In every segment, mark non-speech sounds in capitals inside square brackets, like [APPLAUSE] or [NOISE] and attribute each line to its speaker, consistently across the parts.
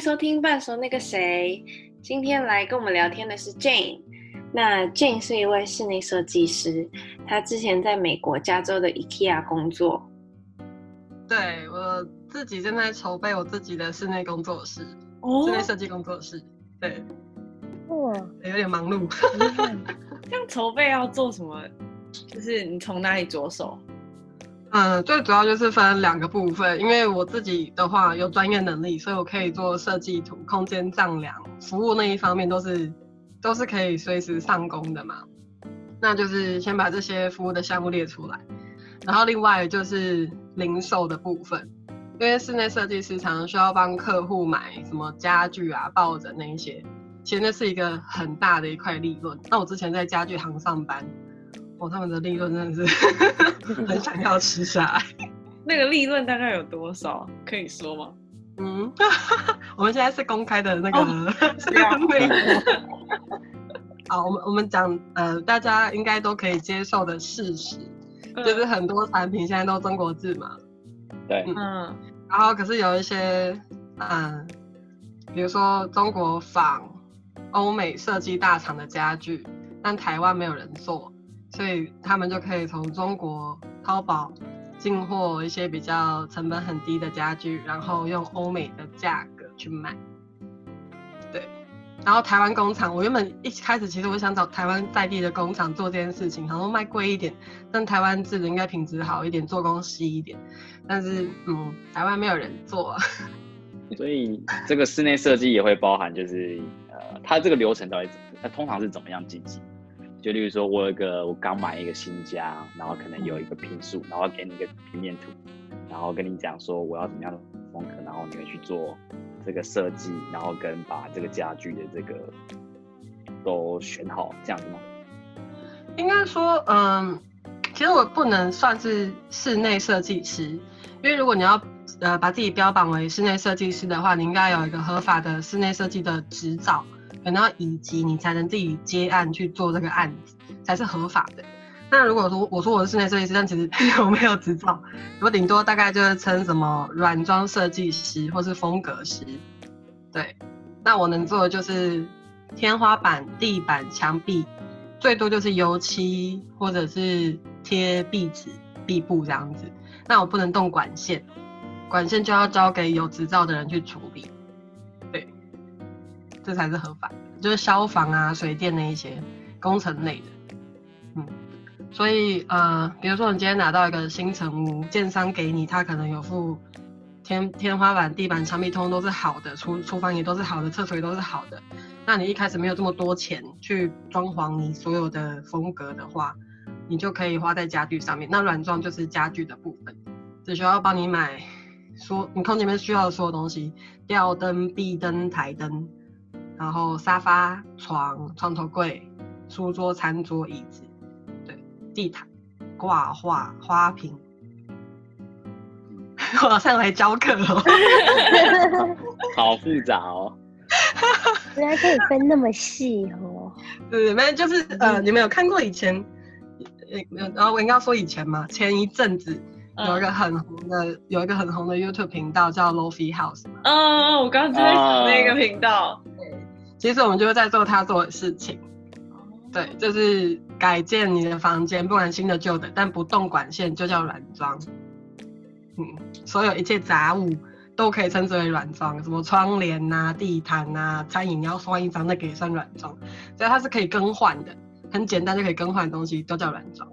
Speaker 1: 迎收听《半熟那个谁》。今天来跟我们聊天的是 Jane。那 Jane 是一位室内设计师，她之前在美国加州的 IKEA 工作。
Speaker 2: 对，我自己正在筹备我自己的室内工作室，哦、室内设计工作室。对，哇，有点忙碌。[LAUGHS]
Speaker 1: 这样筹备要做什么？就是你从哪里着手？
Speaker 2: 嗯，最主要就是分两个部分，因为我自己的话有专业能力，所以我可以做设计图、空间丈量、服务那一方面都是都是可以随时上工的嘛。那就是先把这些服务的项目列出来，然后另外就是零售的部分，因为室内设计师常常需要帮客户买什么家具啊、抱枕那一些，其实那是一个很大的一块利润。那我之前在家具行上班。哦，他们的利润真的是 [LAUGHS] 很想要吃下来。
Speaker 1: 那个利润大概有多少？可以说吗？
Speaker 2: 嗯，[LAUGHS] 我们现在是公开的那个内容。[LAUGHS] 好，我们我们讲呃，大家应该都可以接受的事实，嗯、就是很多产品现在都中国字嘛。
Speaker 3: 对，
Speaker 2: 嗯。然后可是有一些嗯，比如说中国仿欧美设计大厂的家具，但台湾没有人做。所以他们就可以从中国淘宝进货一些比较成本很低的家具，然后用欧美的价格去卖。对，然后台湾工厂，我原本一开始其实我想找台湾在地的工厂做这件事情，然后卖贵一点，但台湾制的应该品质好一点，做工细一点。但是嗯，台湾没有人做，[LAUGHS]
Speaker 3: 所以这个室内设计也会包含，就是呃，它这个流程到底怎么，它通常是怎么样进行？就例如说，我有一个我刚买一个新家，然后可能有一个平数，然后给你一个平面图，然后跟你讲说我要怎么样的风格，然后你会去做这个设计，然后跟把这个家具的这个都选好，这样子吗？
Speaker 2: 应该说，嗯，其实我不能算是室内设计师，因为如果你要呃把自己标榜为室内设计师的话，你应该有一个合法的室内设计的执照。可能要以及你才能自己接案去做这个案子，才是合法的。那如果说我说我是室内设计师，但其实 [LAUGHS] 我没有执照，我顶多大概就是称什么软装设计师或是风格师。对，那我能做的就是天花板、地板、墙壁，最多就是油漆或者是贴壁纸、壁布这样子。那我不能动管线，管线就要交给有执照的人去处理。这才是合法，就是消防啊、水电那一些工程类的，嗯，所以呃，比如说你今天拿到一个新成屋，建商给你，他可能有附天天花板、地板、墙壁通通都是好的，厨厨房也都是好的，厕所也都是好的，那你一开始没有这么多钱去装潢你所有的风格的话，你就可以花在家具上面。那软装就是家具的部分，只需要帮你买说你空间里面需要的所有东西，吊灯、壁灯、台灯。然后沙发、床、床头柜、书桌、餐桌、椅子，对，地毯、挂画、花瓶，[LAUGHS] 我上来教课哦，[LAUGHS]
Speaker 3: 好复杂哦，[LAUGHS]
Speaker 4: 原来可以分那么细哦。
Speaker 2: 对对，没有，就是呃，你们有看过以前，呃然后我应该要说以前嘛，前一阵子有一个很红的，嗯、有一个很红的 YouTube 频道叫 Lo-Fi House 嘛。
Speaker 1: 嗯，我刚刚在想那个频道。
Speaker 2: 其实我们就是在做他做的事情，对，就是改建你的房间，不管新的旧的，但不动管线就叫软装。嗯，所有一切杂物都可以称之为软装，什么窗帘呐、啊、地毯呐、啊、餐饮要换一张，那个也算软装。所以它是可以更换的，很简单就可以更换的东西都叫软装。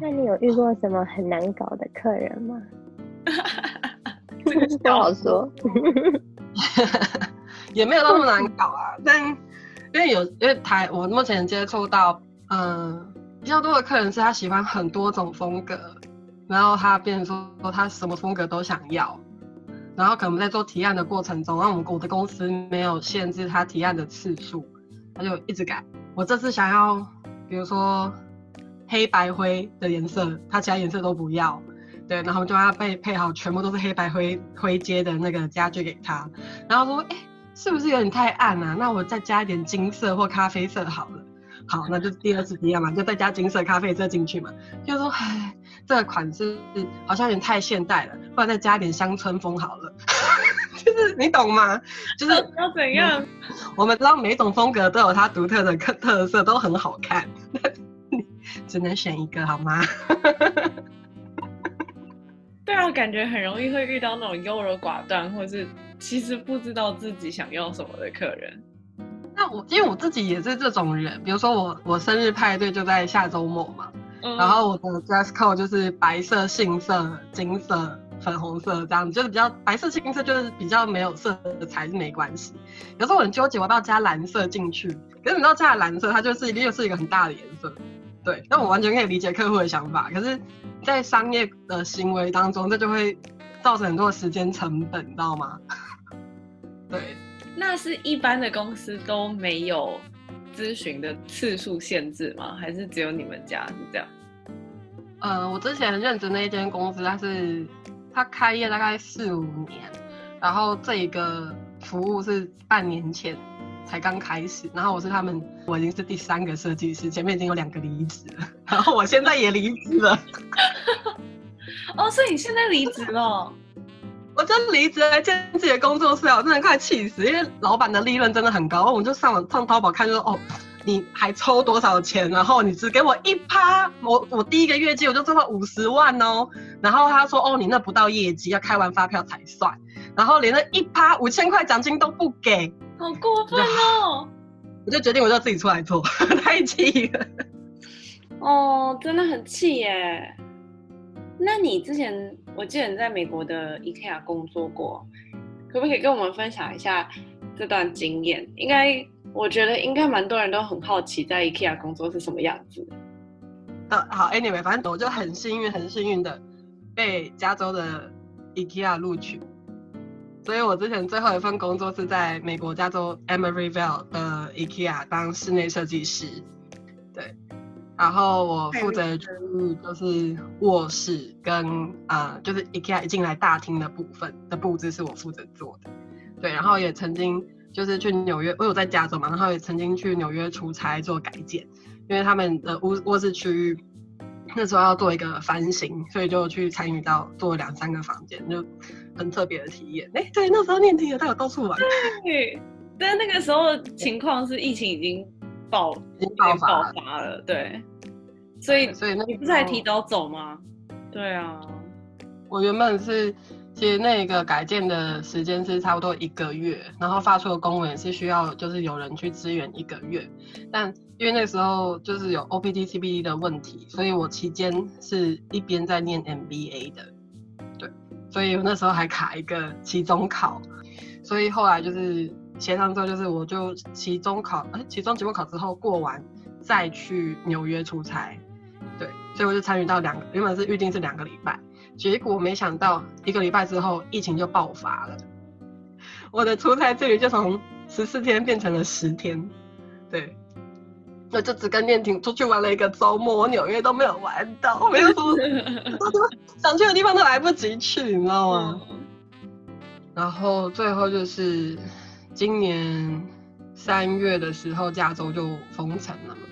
Speaker 4: 那你有遇过什么很难搞的客人吗？不好说。[LAUGHS]
Speaker 2: 也没有那么难搞啊，但因为有因为台我目前接触到，嗯、比较多的客人是他喜欢很多种风格，然后他变成说他什么风格都想要，然后可能在做提案的过程中，然后我们我的公司没有限制他提案的次数，他就一直改。我这次想要，比如说黑白灰的颜色，他其他颜色都不要，对，然后就让他配配好全部都是黑白灰灰阶的那个家具给他，然后说，哎、是不是有点太暗啊？那我再加一点金色或咖啡色好了。好，那就第二次提案嘛，就再加金色、咖啡色进去嘛。就说，哎，这个款式好像有点太现代了，不然再加一点乡村风好了。[LAUGHS] 就是你懂吗？就是
Speaker 1: 要怎样、嗯？
Speaker 2: 我们知道每种风格都有它独特的特特色，都很好看。[LAUGHS] 你只能选一个好吗？[LAUGHS]
Speaker 1: 对啊，感觉很容易会遇到那种优柔寡断，或是其实不知道自己想要什么的客人。
Speaker 2: 那我因为我自己也是这种人，比如说我我生日派对就在下周末嘛，嗯、然后我的 dress code 就是白色、杏色、金色、粉红色这样子，就是比较白色、杏色，就是比较没有色彩是没关系。有时候我很纠结，我要不要加蓝色进去？可是你知道加了蓝色，它就是又是一个很大的颜色。对，那我完全可以理解客户的想法。可是，在商业的行为当中，这就会造成很多时间成本，你知道吗？对，
Speaker 1: 那是一般的公司都没有咨询的次数限制吗？还是只有你们家是这样？
Speaker 2: 呃，我之前任职那一间公司，它是它开业大概四五年，然后这一个服务是半年前。才刚开始，然后我是他们，我已经是第三个设计师，前面已经有两个离职了，然后我现在也离职了。[LAUGHS]
Speaker 1: 哦，所以你现在离职了？[LAUGHS]
Speaker 2: 我真离职来建自己的工作室啊！我真的快气死，因为老板的利润真的很高，我就上网上淘宝看，就说哦，你还抽多少钱？然后你只给我一趴，我我第一个月季我就赚到五十万哦。然后他说哦，你那不到业绩，要开完发票才算。然后连那一趴五千块奖金都不给。
Speaker 1: 好过分哦！
Speaker 2: 我就决定，我就自己出来做，[LAUGHS] 太气了。
Speaker 1: 哦，真的很气耶。那你之前，我记得你在美国的 IKEA 工作过，可不可以跟我们分享一下这段经验？应该，我觉得应该蛮多人都很好奇，在 IKEA 工作是什么样子。
Speaker 2: 呃，好，Anyway，反正我就很幸运，很幸运的被加州的 IKEA 录取。所以我之前最后一份工作是在美国加州 Emeryville 的 IKEA 当室内设计师，然后我负责区域就是卧室跟啊、呃，就是 IKEA 一进来大厅的部分的布置是我负责做的，对，然后也曾经就是去纽约，我有在加州嘛，然后也曾经去纽约出差做改建，因为他们的卧卧室区域那时候要做一个翻新，所以就去参与到做两三个房间就。很特别的体验，哎、欸，对，那时候念体也带我到处玩。
Speaker 1: 对，但那个时候情况是疫情已经爆，
Speaker 2: 已经爆发了，
Speaker 1: 对。所以，所以那你不是还提早走吗？对啊，
Speaker 2: 我原本是，其实那个改建的时间是差不多一个月，然后发出的公文也是需要，就是有人去支援一个月。但因为那时候就是有 OPT CPD 的问题，所以我期间是一边在念 MBA 的。对所以我那时候还卡一个期中考，所以后来就是协商之后，就是我就期中考，哎，期中、期末考之后过完再去纽约出差，对，所以我就参与到两个，原本是预定是两个礼拜，结果没想到一个礼拜之后疫情就爆发了，我的出差之旅就从十四天变成了十天，对。我就只跟念婷出去玩了一个周末，我纽约都没有玩到，没有什么 [LAUGHS] 想去的地方都来不及去，你知道吗？然后最后就是今年三月的时候，加州就封城了嘛。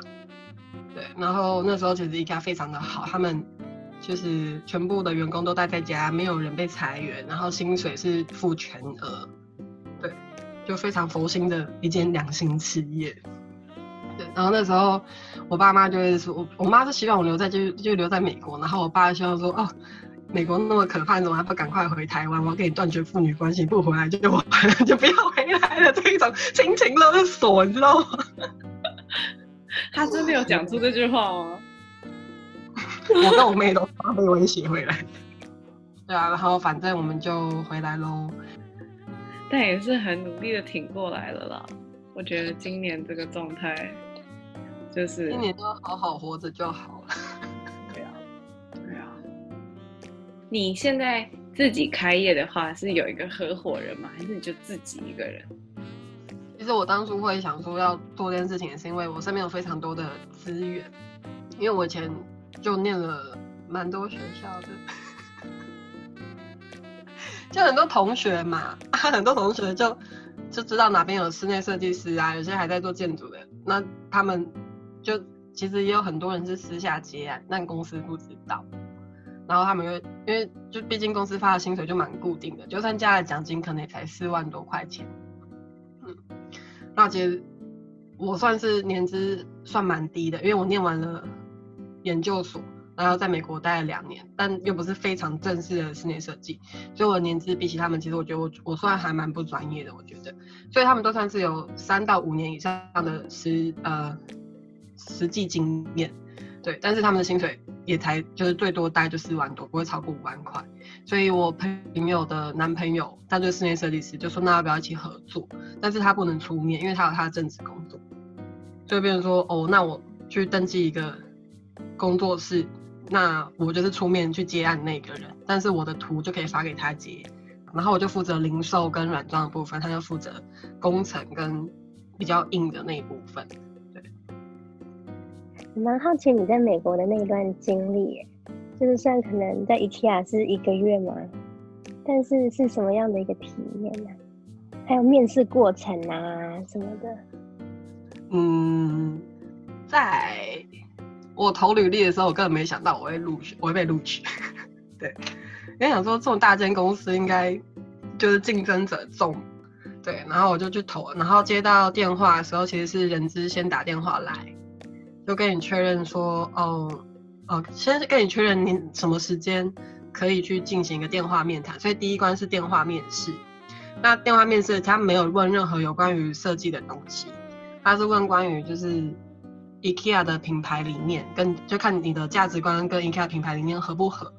Speaker 2: 对，然后那时候其实一家非常的好，他们就是全部的员工都待在家，没有人被裁员，然后薪水是付全额，对，就非常佛心的一间良心企业。然后那时候，我爸妈就会说，我我妈是希望我留在就就留在美国，然后我爸希望说，哦，美国那么可怕，你怎么还不赶快回台湾？我要跟你断绝父女关系，不回来就我 [LAUGHS] 就不要回来了，这一种亲情勒索，你知道吗？
Speaker 1: 他真的有讲出这句话吗？
Speaker 2: 我跟我妹都发被威胁回来。[LAUGHS] 对啊，然后反正我们就回来喽。[LAUGHS]
Speaker 1: 但也是很努力的挺过来了啦。我觉得今年这个状态。就是
Speaker 2: 今年都好好活着就好了。[LAUGHS]
Speaker 1: 对啊，对啊。你现在自己开业的话，是有一个合伙人吗？还是你就自己一个人？
Speaker 2: 其实我当初会想说要做这件事情，也是因为我身边有非常多的资源，因为我以前就念了蛮多学校的，就很多同学嘛，很多同学就就知道哪边有室内设计师啊，有些还在做建筑的，那他们。就其实也有很多人是私下接案，但公司不知道。然后他们又因为就毕竟公司发的薪水就蛮固定的，就算加了奖金，可能也才四万多块钱。那其实我算是年资算蛮低的，因为我念完了研究所，然后在美国待了两年，但又不是非常正式的室内设计，所以我的年资比起他们，其实我觉得我我算还蛮不专业的，我觉得，所以他们都算是有三到五年以上的实呃实际经验。对，但是他们的薪水也才就是最多大概就四万多，不会超过五万块。所以我朋友的男朋友，他就是室内设计师，就说那要不要一起合作？但是他不能出面，因为他有他的正职工作。所以变成说，哦，那我去登记一个工作室，那我就是出面去接案那个人，但是我的图就可以发给他接，然后我就负责零售跟软装的部分，他就负责工程跟比较硬的那一部分。
Speaker 4: 蛮好奇你在美国的那一段经历，就是算可能在 IKEA 是一个月吗？但是是什么样的一个体验呢？还有面试过程啊什么的。
Speaker 2: 嗯，在我投履历的时候，我根本没想到我会录取，我会被录取。[LAUGHS] 对，因为想说这种大间公司应该就是竞争者众，对，然后我就去投，然后接到电话的时候，其实是人资先打电话来。就跟你确认说，哦，哦，先跟你确认你什么时间可以去进行一个电话面谈，所以第一关是电话面试。那电话面试他没有问任何有关于设计的东西，他是问关于就是 IKEA 的品牌理念，跟就看你的价值观跟 IKEA 品牌理念合不合，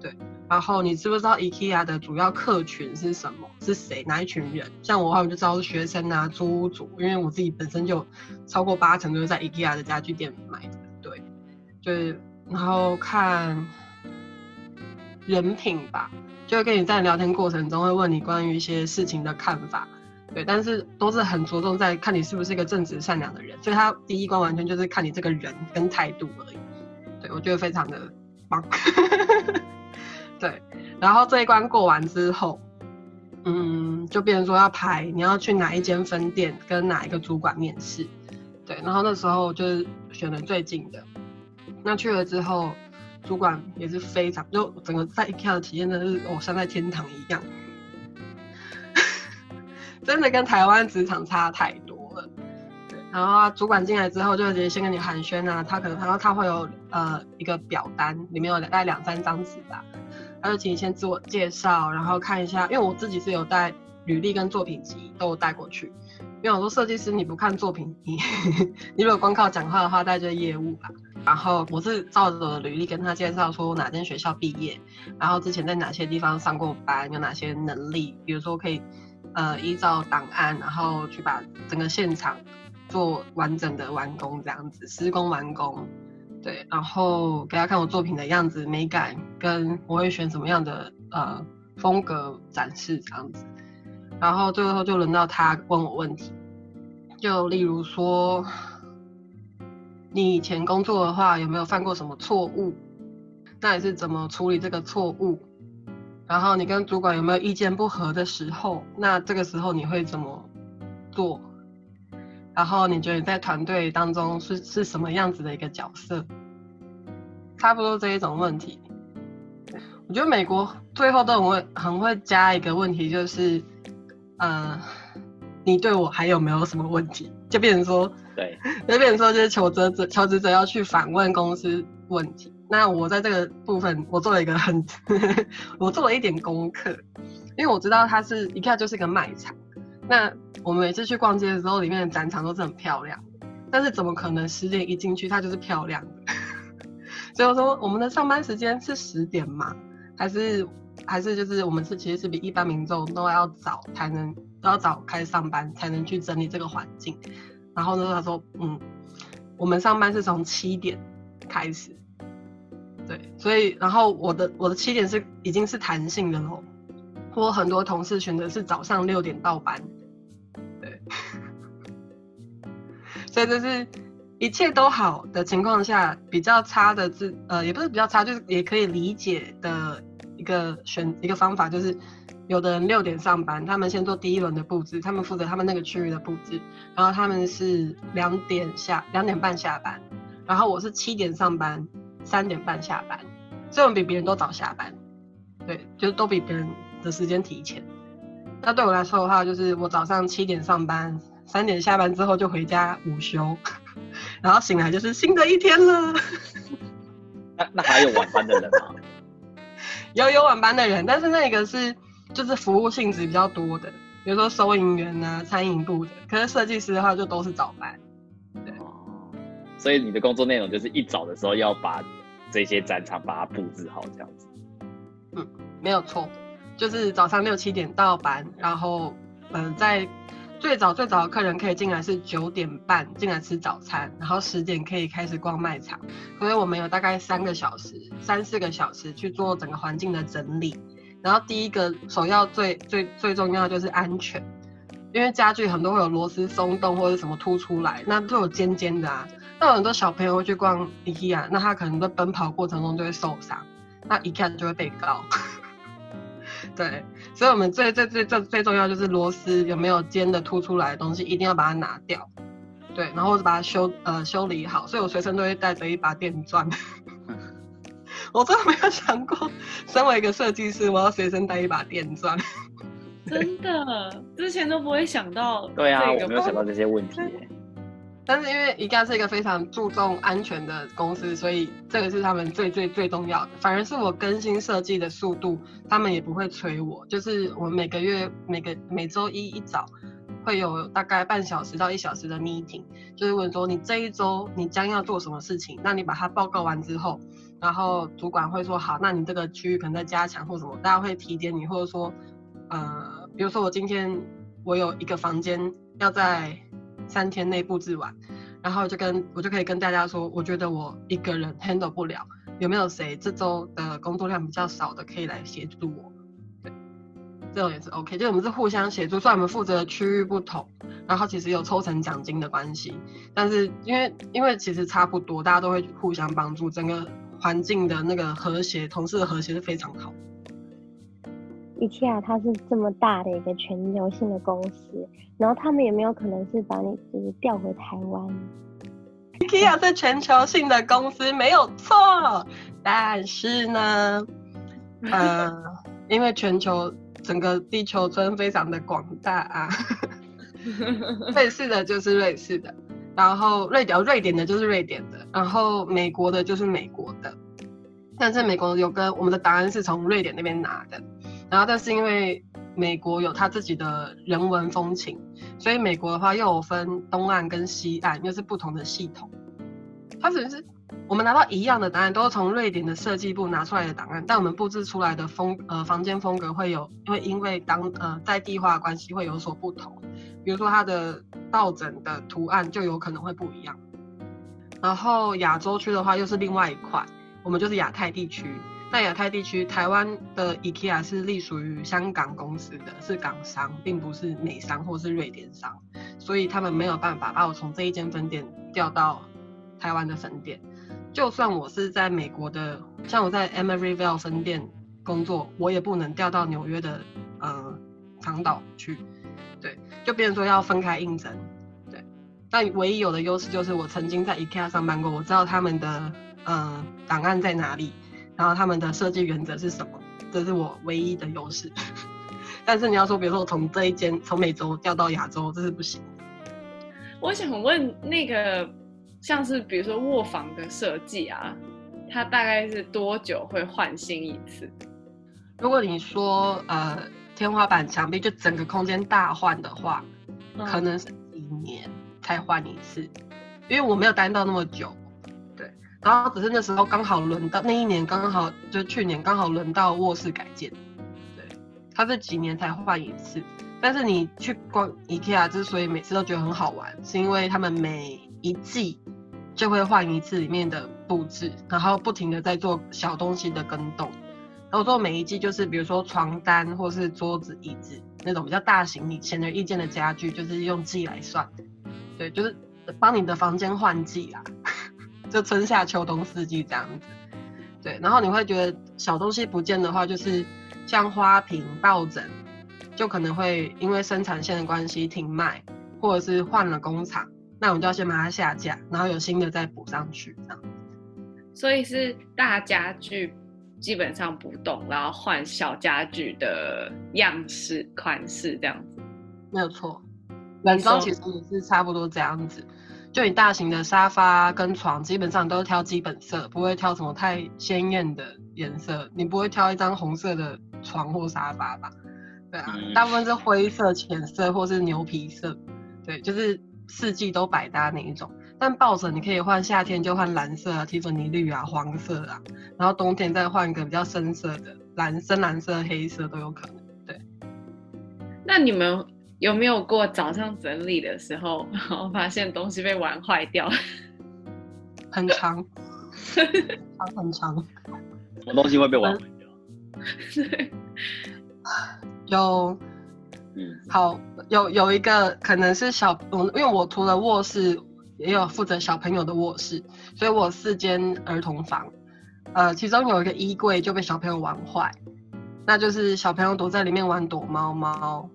Speaker 2: 对。然后你知不知道 IKEA 的主要客群是什么？是谁？哪一群人？像我的话，我就知道是学生啊、租屋族，因为我自己本身就超过八成都是在 IKEA 的家具店买的。对，就是然后看人品吧，就会跟你在聊天过程中会问你关于一些事情的看法。对，但是都是很着重在看你是不是一个正直善良的人，所以他第一关完全就是看你这个人跟态度而已。对，我觉得非常的棒。[LAUGHS] 对，然后这一关过完之后，嗯，就变成说要排你要去哪一间分店跟哪一个主管面试，对，然后那时候就是选了最近的，那去了之后，主管也是非常，就整个在 IKEA 的体验真的是我像在天堂一样，[LAUGHS] 真的跟台湾职场差太多了，然后主管进来之后就直接先跟你寒暄啊，他可能然后他会有呃一个表单，里面有大概两三张纸吧。他就请你先自我介绍，然后看一下，因为我自己是有带履历跟作品集都有带过去。因为我说设计师你不看作品，你 [LAUGHS] 你如果光靠讲话的话，带就业务吧。然后我是照着履历跟他介绍说哪间学校毕业，然后之前在哪些地方上过班，有哪些能力，比如说可以呃依照档案，然后去把整个现场做完整的完工这样子，施工完工。对，然后给他看我作品的样子、美感，跟我会选什么样的呃风格展示这样子，然后最后就轮到他问我问题，就例如说，你以前工作的话有没有犯过什么错误？那你是怎么处理这个错误？然后你跟主管有没有意见不合的时候？那这个时候你会怎么做？然后你觉得在团队当中是是什么样子的一个角色？差不多这一种问题。我觉得美国最后都很会很会加一个问题，就是，嗯、呃，你对我还有没有什么问题？就变成说，
Speaker 3: 对，
Speaker 2: 就变成说就是求职者求职者要去反问公司问题。那我在这个部分，我做了一个很，[LAUGHS] 我做了一点功课，因为我知道它是一看就是一个卖场。那我们每次去逛街的时候，里面的展场都是很漂亮，但是怎么可能十点一进去它就是漂亮的？[LAUGHS] 所以我说，我们的上班时间是十点吗？还是还是就是我们是其实是比一般民众都要早才能都要早开始上班才能去整理这个环境。然后呢，他说，嗯，我们上班是从七点开始，对，所以然后我的我的七点是已经是弹性的喽。我很多同事选择是早上六点到班，对，[LAUGHS] 所以这是一切都好的情况下，比较差的是呃，也不是比较差，就是也可以理解的一个选一个方法，就是有的人六点上班，他们先做第一轮的布置，他们负责他们那个区域的布置，然后他们是两点下两点半下班，然后我是七点上班，三点半下班。所以我们比别人都早下班，对，就是都比别人的时间提前。那对我来说的话，就是我早上七点上班，三点下班之后就回家午休，然后醒来就是新的一天了。
Speaker 3: 那那还有晚班的人吗？[LAUGHS]
Speaker 2: 有有晚班的人，但是那个是就是服务性质比较多的，比如说收银员啊、餐饮部的。可是设计师的话就都是早班。对。
Speaker 3: 所以你的工作内容就是一早的时候要把这些展场把它布置好，这样子。
Speaker 2: 嗯，没有错。就是早上六七点到班，然后，嗯、呃，在最早最早的客人可以进来是九点半进来吃早餐，然后十点可以开始逛卖场，所以我们有大概三个小时、三四个小时去做整个环境的整理。然后第一个首要最最最重要的就是安全，因为家具很多会有螺丝松动或者什么凸出来，那都有尖尖的啊。那有很多小朋友会去逛 IKEA，那他可能在奔跑过程中就会受伤，那 IKEA 就会被告。[LAUGHS] 对，所以我们最最最最最重要就是螺丝有没有尖的凸出来的东西，一定要把它拿掉。对，然后把它修呃修理好。所以我随身都会带着一把电钻。我真的没有想过，身为一个设计师，我要随身带一把电钻。[LAUGHS]
Speaker 1: 真的，之前都不会想到。[LAUGHS]
Speaker 3: 对啊，我没有想到这些问题。[LAUGHS]
Speaker 2: 但是因为 IKEA 是一个非常注重安全的公司，所以这个是他们最最最重要的。反而是我更新设计的速度，他们也不会催我。就是我每个月每个每周一一早会有大概半小时到一小时的 meeting，就是问说你这一周你将要做什么事情，那你把它报告完之后，然后主管会说好，那你这个区域可能在加强或什么，大家会提点你，或者说呃，比如说我今天我有一个房间要在。三天内布置完，然后就跟我就可以跟大家说，我觉得我一个人 handle 不了，有没有谁这周的工作量比较少的可以来协助我？对，这种也是 OK，就我们是互相协助，虽然我们负责的区域不同，然后其实有抽成奖金的关系，但是因为因为其实差不多，大家都会互相帮助，整个环境的那个和谐，同事的和谐是非常好。
Speaker 4: IKEA 它是这么大的一个全球性的公司，然后他们也没有可能是把你就是调回台湾
Speaker 2: ？IKEA 是全球性的公司没有错，但是呢，[LAUGHS] 呃，因为全球整个地球村非常的广大啊，[LAUGHS] [LAUGHS] 瑞士的就是瑞士的，然后瑞典瑞典的就是瑞典的，然后美国的就是美国的，但是美国有个我们的答案是从瑞典那边拿的。然后，但是因为美国有它自己的人文风情，所以美国的话又有分东岸跟西岸，又是不同的系统。它只是我们拿到一样的档案，都是从瑞典的设计部拿出来的档案，但我们布置出来的风呃房间风格会有，会因为当呃在地化关系会有所不同。比如说它的抱枕的图案就有可能会不一样。然后亚洲区的话又是另外一块，我们就是亚太地区。在亚太地区，台湾的 IKEA 是隶属于香港公司的，是港商，并不是美商或是瑞典商，所以他们没有办法把我从这一间分店调到台湾的分店。就算我是在美国的，像我在 Emeryville 分店工作，我也不能调到纽约的呃长岛去。对，就变成说要分开应征。对，但唯一有的优势就是我曾经在 IKEA 上班过，我知道他们的呃档案在哪里。然后他们的设计原则是什么？这是我唯一的优势。[LAUGHS] 但是你要说，比如说从这一间从美洲调到亚洲，这是不行。
Speaker 1: 我想问那个，像是比如说卧房的设计啊，它大概是多久会换新一次？
Speaker 2: 如果你说呃天花板、墙壁就整个空间大换的话，嗯、可能是一年才换一次，因为我没有待到那么久。对然后只是那时候刚好轮到那一年刚好就去年刚好轮到卧室改建，对，它是几年才换一次。但是你去逛 IKEA 之所以每次都觉得很好玩，是因为他们每一季就会换一次里面的布置，然后不停的在做小东西的更动。然后做每一季就是比如说床单或是桌子椅子那种比较大型你显而易见的家具，就是用季来算，对，就是帮你的房间换季啊。[LAUGHS] 就春夏秋冬四季这样子，对，然后你会觉得小东西不见的话，就是像花瓶、抱枕，就可能会因为生产线的关系停卖，或者是换了工厂，那我们就要先把它下架，然后有新的再补上去这样。
Speaker 1: 所以是大家具基本上不动，然后换小家具的样式、款式这样子。
Speaker 2: 没有错，软装其实也是差不多这样子。就你大型的沙发跟床，基本上都是挑基本色，不会挑什么太鲜艳的颜色。你不会挑一张红色的床或沙发吧？对啊，嗯、大部分是灰色、浅色或是牛皮色。对，就是四季都百搭那一种。但抱枕你可以换，夏天就换蓝色啊、蒂芙尼绿啊、黄色啊，然后冬天再换一个比较深色的蓝、深蓝色、黑色都有可能。对，
Speaker 1: 那你们？有没有过早上整理的时候，然后发现东西被玩坏掉？[LAUGHS]
Speaker 2: 很长，长很长。
Speaker 3: 什么东西会被玩坏掉？[LAUGHS]
Speaker 1: 对，
Speaker 2: 有，嗯，好，有有一个可能是小，嗯，因为我除了卧室，也有负责小朋友的卧室，所以我有四间儿童房，呃，其中有一个衣柜就被小朋友玩坏，那就是小朋友躲在里面玩躲猫猫。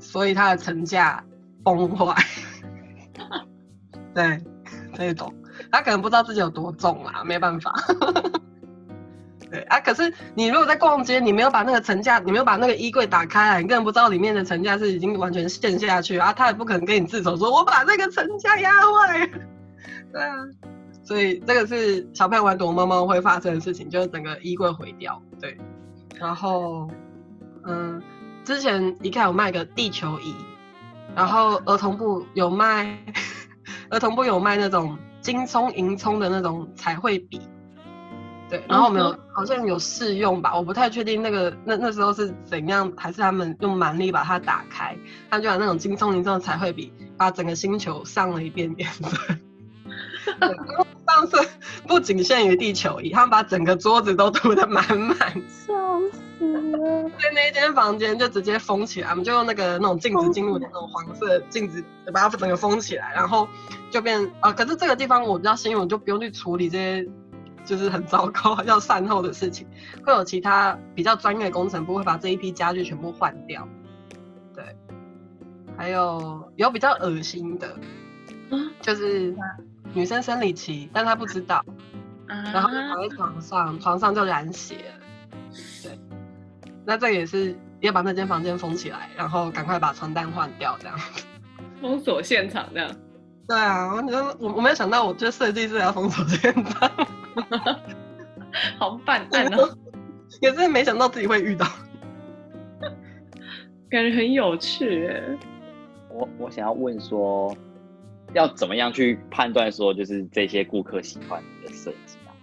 Speaker 2: 所以它的层架崩坏，[LAUGHS] 对，可以懂。他可能不知道自己有多重啦，没办法。对啊，可是你如果在逛街，你没有把那个层架，你没有把那个衣柜打开来，你根本不知道里面的层架是已经完全陷下去啊。他也不可能跟你自首说，我把这个层架压坏。对啊，所以这个是小朋友玩躲猫猫会发生的事情，就是整个衣柜毁掉。对，然后，嗯。之前 IKEA 有卖个地球仪，然后儿童部有卖，[LAUGHS] 儿童部有卖那种金葱银葱的那种彩绘笔，对，然后我们有好像有试用吧，我不太确定那个那那时候是怎样，还是他们用蛮力把它打开，他就把那种金葱银葱的彩绘笔，把整个星球上了一遍颜色。[LAUGHS] 上次不仅限于地球仪，他们把整个桌子都涂得满满，
Speaker 4: 笑死了。
Speaker 2: 在那间房间就直接封起来，我们就用那个那种禁止进入的那种黄色镜子，把它整个封起来，然后就变呃，可是这个地方我比较幸运，我就不用去处理这些就是很糟糕要善后的事情，[LAUGHS] 会有其他比较专业的工程部会把这一批家具全部换掉。对，还有有比较恶心的，就是。女生生理期，但她不知道，啊、然后躺在床上，床上就染血了。对，那这也是要把那间房间封起来，然后赶快把床单换掉，这样。[LAUGHS]
Speaker 1: 封锁现场这样。
Speaker 2: 对啊，我觉得我我没有想到，我觉得设计师要封锁现场，
Speaker 1: 好办案哦。[LAUGHS]
Speaker 2: 也是没想到自己会遇到，
Speaker 1: 感觉很有趣诶。
Speaker 3: 我我想要问说。要怎么样去判断说，就是这些顾客喜欢你的设计啊？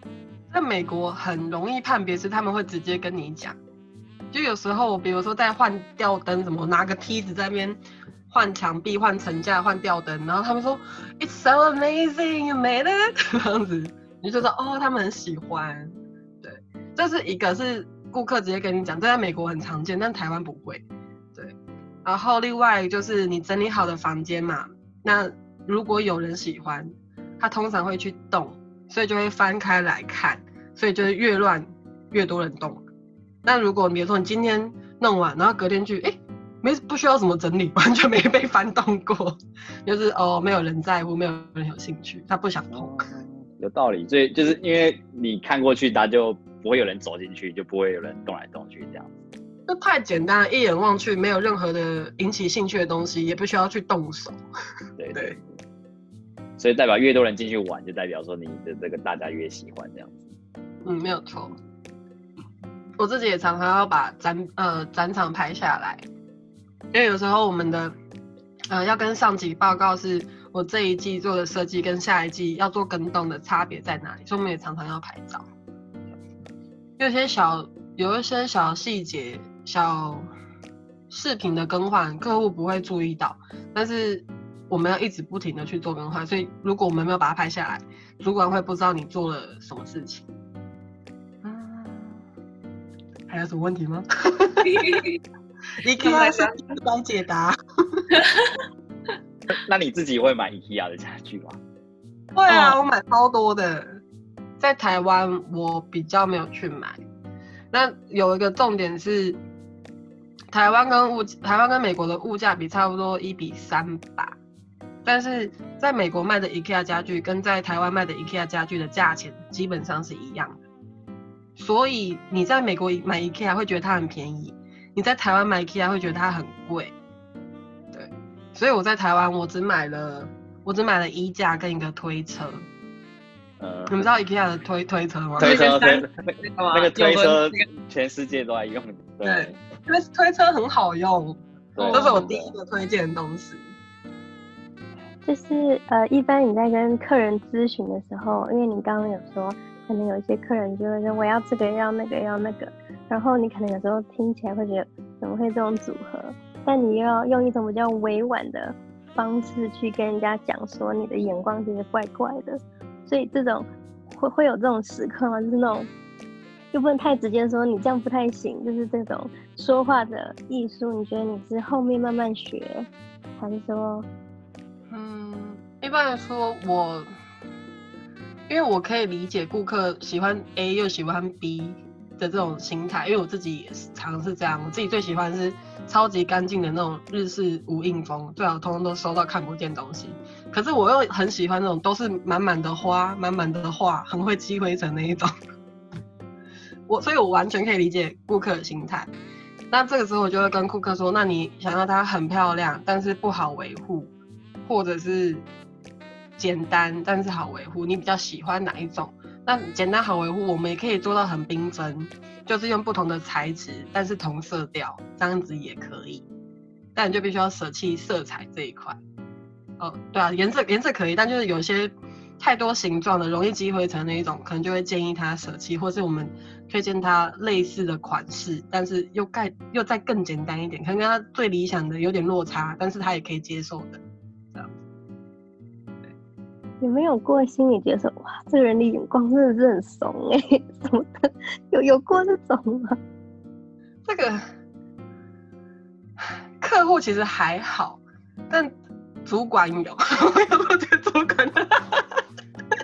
Speaker 2: 在美国很容易判别，是他们会直接跟你讲。就有时候，比如说在换吊灯什么，拿个梯子在那边换墙壁、换层架、换吊灯，然后他们说 "It's so amazing, you made it" [LAUGHS] 这样子，你就说哦，他们很喜欢。对，这是一个是顾客直接跟你讲，这在美国很常见，但台湾不会。对，然后另外就是你整理好的房间嘛，那。如果有人喜欢，他通常会去动，所以就会翻开来看，所以就是越乱越多人动。那如果比如说你今天弄完，然后隔天去，哎，没不需要什么整理，完全没被翻动过，就是哦，没有人在乎，没有人有兴趣，他不想动。
Speaker 3: 有道理，所以就是因为你看过去，他就不会有人走进去，就不会有人动来动去这样子。
Speaker 2: 这太简单了，一眼望去没有任何的引起兴趣的东西，也不需要去动手。
Speaker 3: 对对。所以代表越多人进去玩，就代表说你的这个大家越喜欢这样子。
Speaker 2: 嗯，没有错。我自己也常常要把展呃展场拍下来，因为有时候我们的呃要跟上级报告是我这一季做的设计跟下一季要做跟动的差别在哪里，所以我们也常常要拍照。有些小有一些小细节、小饰品的更换，客户不会注意到，但是。我们要一直不停的去做更换，所以如果我们没有把它拍下来，主管会不知道你做了什么事情。嗯，还有什么问题吗 [LAUGHS] [LAUGHS]？IKEA 是来解答。[LAUGHS]
Speaker 3: 那你自己会买 IKEA 的家具吗？
Speaker 2: 会啊，我买超多的。在台湾我比较没有去买。那有一个重点是，台湾跟物台湾跟美国的物价比差不多一比三吧。但是在美国卖的 IKEA 家具跟在台湾卖的 IKEA 家具的价钱基本上是一样的。所以你在美国买 IKEA 会觉得它很便宜，你在台湾买 IKEA 会觉得它很贵。对，所以我在台湾我只买了我只买了衣架跟一个推车。
Speaker 3: 呃，
Speaker 2: 你们知道 IKEA 的推推车吗？
Speaker 3: 推车推
Speaker 1: 那
Speaker 3: 那个推车全世界都在用。对，
Speaker 2: 因为推车很好用，
Speaker 3: 对
Speaker 2: 这是我第一个推荐的东西。
Speaker 4: 就是呃，一般你在跟客人咨询的时候，因为你刚刚有说，可能有一些客人就会说我要这个要那个要那个，然后你可能有时候听起来会觉得怎么会这种组合，但你又要用一种比较委婉的方式去跟人家讲说你的眼光其实怪怪的，所以这种会会有这种时刻吗？就是那种又不能太直接说你这样不太行，就是这种说话的艺术，你觉得你是后面慢慢学，还是说？
Speaker 2: 嗯一般来说，我因为我可以理解顾客喜欢 A 又喜欢 B 的这种心态，因为我自己也是常是这样。我自己最喜欢是超级干净的那种日式无印风，最好通通都收到看不见东西。可是我又很喜欢那种都是满满的花、满满的画，很会积灰尘那一种。我所以，我完全可以理解顾客的心态。那这个时候，我就会跟顾客说：“那你想要它很漂亮，但是不好维护，或者是？”简单但是好维护，你比较喜欢哪一种？那简单好维护，我们也可以做到很缤纷，就是用不同的材质，但是同色调，这样子也可以。但你就必须要舍弃色彩这一块。哦，对啊，颜色颜色可以，但就是有些太多形状的，容易积灰尘那一种，可能就会建议他舍弃，或是我们推荐他类似的款式，但是又盖又再更简单一点，可能跟他最理想的有点落差，但是他也可以接受的。
Speaker 4: 有没有过心理觉得，哇，这个人的眼光真的是很怂哎、欸，[LAUGHS] 什么的？有有过这种吗？
Speaker 2: 这个客户其实还好，但主管有，我觉得主管，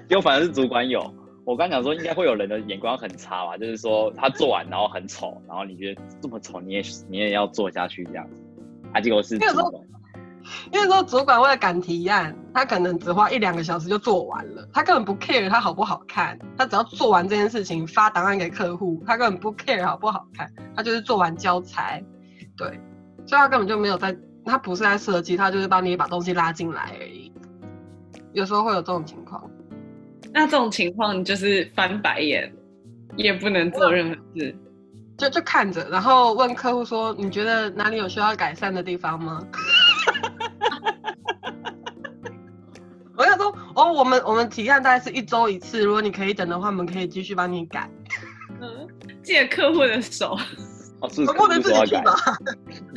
Speaker 3: 有反正是主管有。我刚讲说应该会有人的眼光很差吧，就是说他做完然后很丑，然后你觉得这么丑你也你也要做下去这样子，啊，结果是主管。
Speaker 2: 因为说主管为了赶提案，他可能只花一两个小时就做完了，他根本不 care 他好不好看，他只要做完这件事情发档案给客户，他根本不 care 好不好看，他就是做完交差，对，所以他根本就没有在，他不是在设计，他就是帮你把东西拉进来而已。有时候会有这种情况，
Speaker 1: 那这种情况你就是翻白眼，也不能做任何事，
Speaker 2: 就就看着，然后问客户说，你觉得哪里有需要改善的地方吗？哦，我们我们提案大概是一周一次，如果你可以等的话，我们可以继续帮你改。
Speaker 1: 嗯，借客户的手，
Speaker 3: 哦，是
Speaker 2: 不能自己改。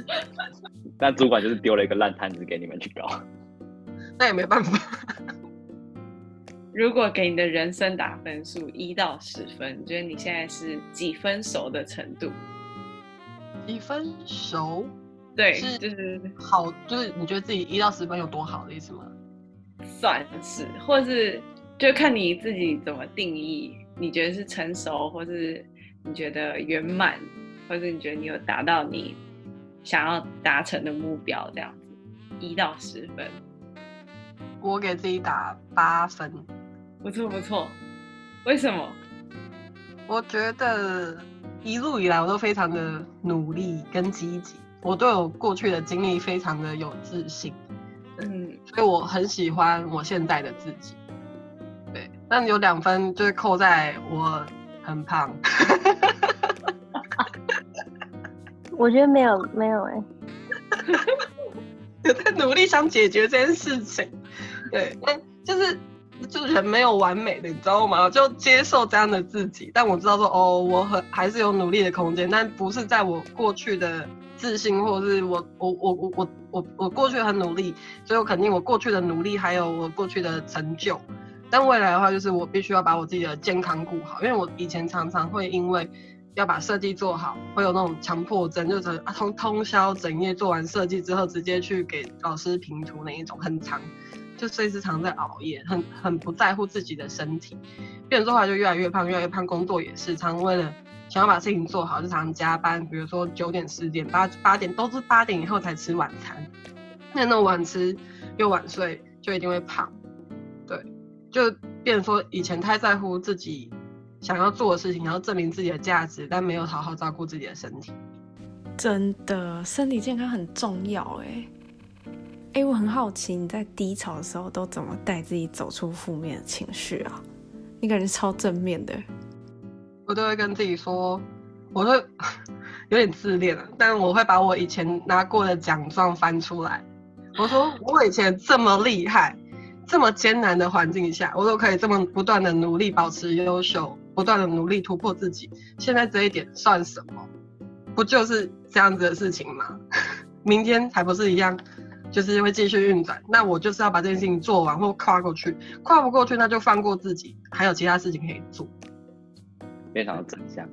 Speaker 2: [LAUGHS]
Speaker 3: 但主管就是丢了一个烂摊子给你们去搞，[LAUGHS]
Speaker 2: 那也没办法。
Speaker 1: 如果给你的人生打分数一到十分，你觉得你现在是几分熟的程度？
Speaker 2: 几分熟？
Speaker 1: 对，是就是
Speaker 2: 好，就是你觉得自己一到十分有多好的意思吗？
Speaker 1: 算是，或是就看你自己怎么定义。你觉得是成熟，或是你觉得圆满，或是你觉得你有达到你想要达成的目标，这样子，一到十分。
Speaker 2: 我给自己打八分，
Speaker 1: 不错不错。为什么？
Speaker 2: 我觉得一路以来我都非常的努力跟积极。我对我过去的经历非常的有自信，嗯，所以我很喜欢我现在的自己。对，但有两分就是扣在我很胖。[LAUGHS]
Speaker 4: 我觉得没有没有哎、欸，
Speaker 2: 有在努力想解决这件事情。对，但就是就人没有完美的，你知道吗？就接受这样的自己。但我知道说哦，我很还是有努力的空间，但不是在我过去的。自信，或者是我我我我我我我过去很努力，所以我肯定我过去的努力还有我过去的成就。但未来的话，就是我必须要把我自己的健康顾好，因为我以前常常会因为要把设计做好，会有那种强迫症，就是通通宵整夜做完设计之后，直接去给老师评图那一种，很长，就随时常在熬夜，很很不在乎自己的身体，变成后来就越来越胖，越来越胖，工作也是常为了。想要把事情做好，就常加班。比如说九点、十点、八八点，都是八点以后才吃晚餐。那那晚吃又晚睡，就一定会胖。对，就变成说以前太在乎自己想要做的事情，然后证明自己的价值，但没有好好照顾自己的身体。
Speaker 5: 真的，身体健康很重要哎。哎，我很好奇你在低潮的时候都怎么带自己走出负面的情绪啊？你感觉超正面的。
Speaker 2: 我都会跟自己说，我会 [LAUGHS] 有点自恋了，但我会把我以前拿过的奖状翻出来。我说 [LAUGHS] 我以前这么厉害，这么艰难的环境下，我都可以这么不断的努力保持优秀，不断的努力突破自己。现在这一点算什么？不就是这样子的事情吗？[LAUGHS] 明天还不是一样？就是会继续运转，那我就是要把这件事情做完或跨过去，跨不过去那就放过自己，还有其他事情可以做。
Speaker 3: 非常的正向。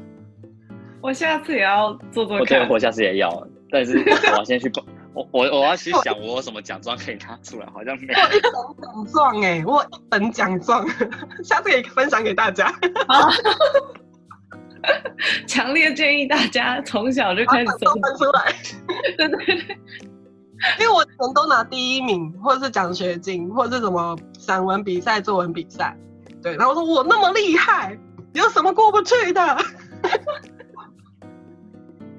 Speaker 3: [LAUGHS]
Speaker 1: 我下次也要做做看。
Speaker 3: 我觉得我下次也要，但是 [LAUGHS] 我要先去我我我要去想我有什么奖状可以拿出来，好像没有。
Speaker 2: 我一本奖状哎，我一本奖状，下次可以分享给大家。[LAUGHS]
Speaker 1: 强烈建议大家从小就开始分
Speaker 2: 出来。对对对。因为我以前都拿第一名，或者是奖学金，或者是什么散文比赛、作文比赛，对。然后我说我那么厉害，有什么过不去的？[LAUGHS]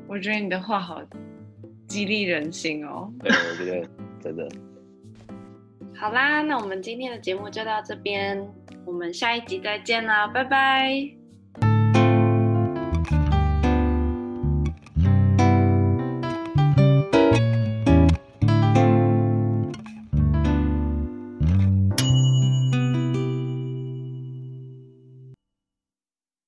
Speaker 1: 我觉得你的话好激励人心哦。
Speaker 3: 对，我觉得真的。[LAUGHS]
Speaker 1: 好啦，那我们今天的节目就到这边，我们下一集再见啦，拜拜。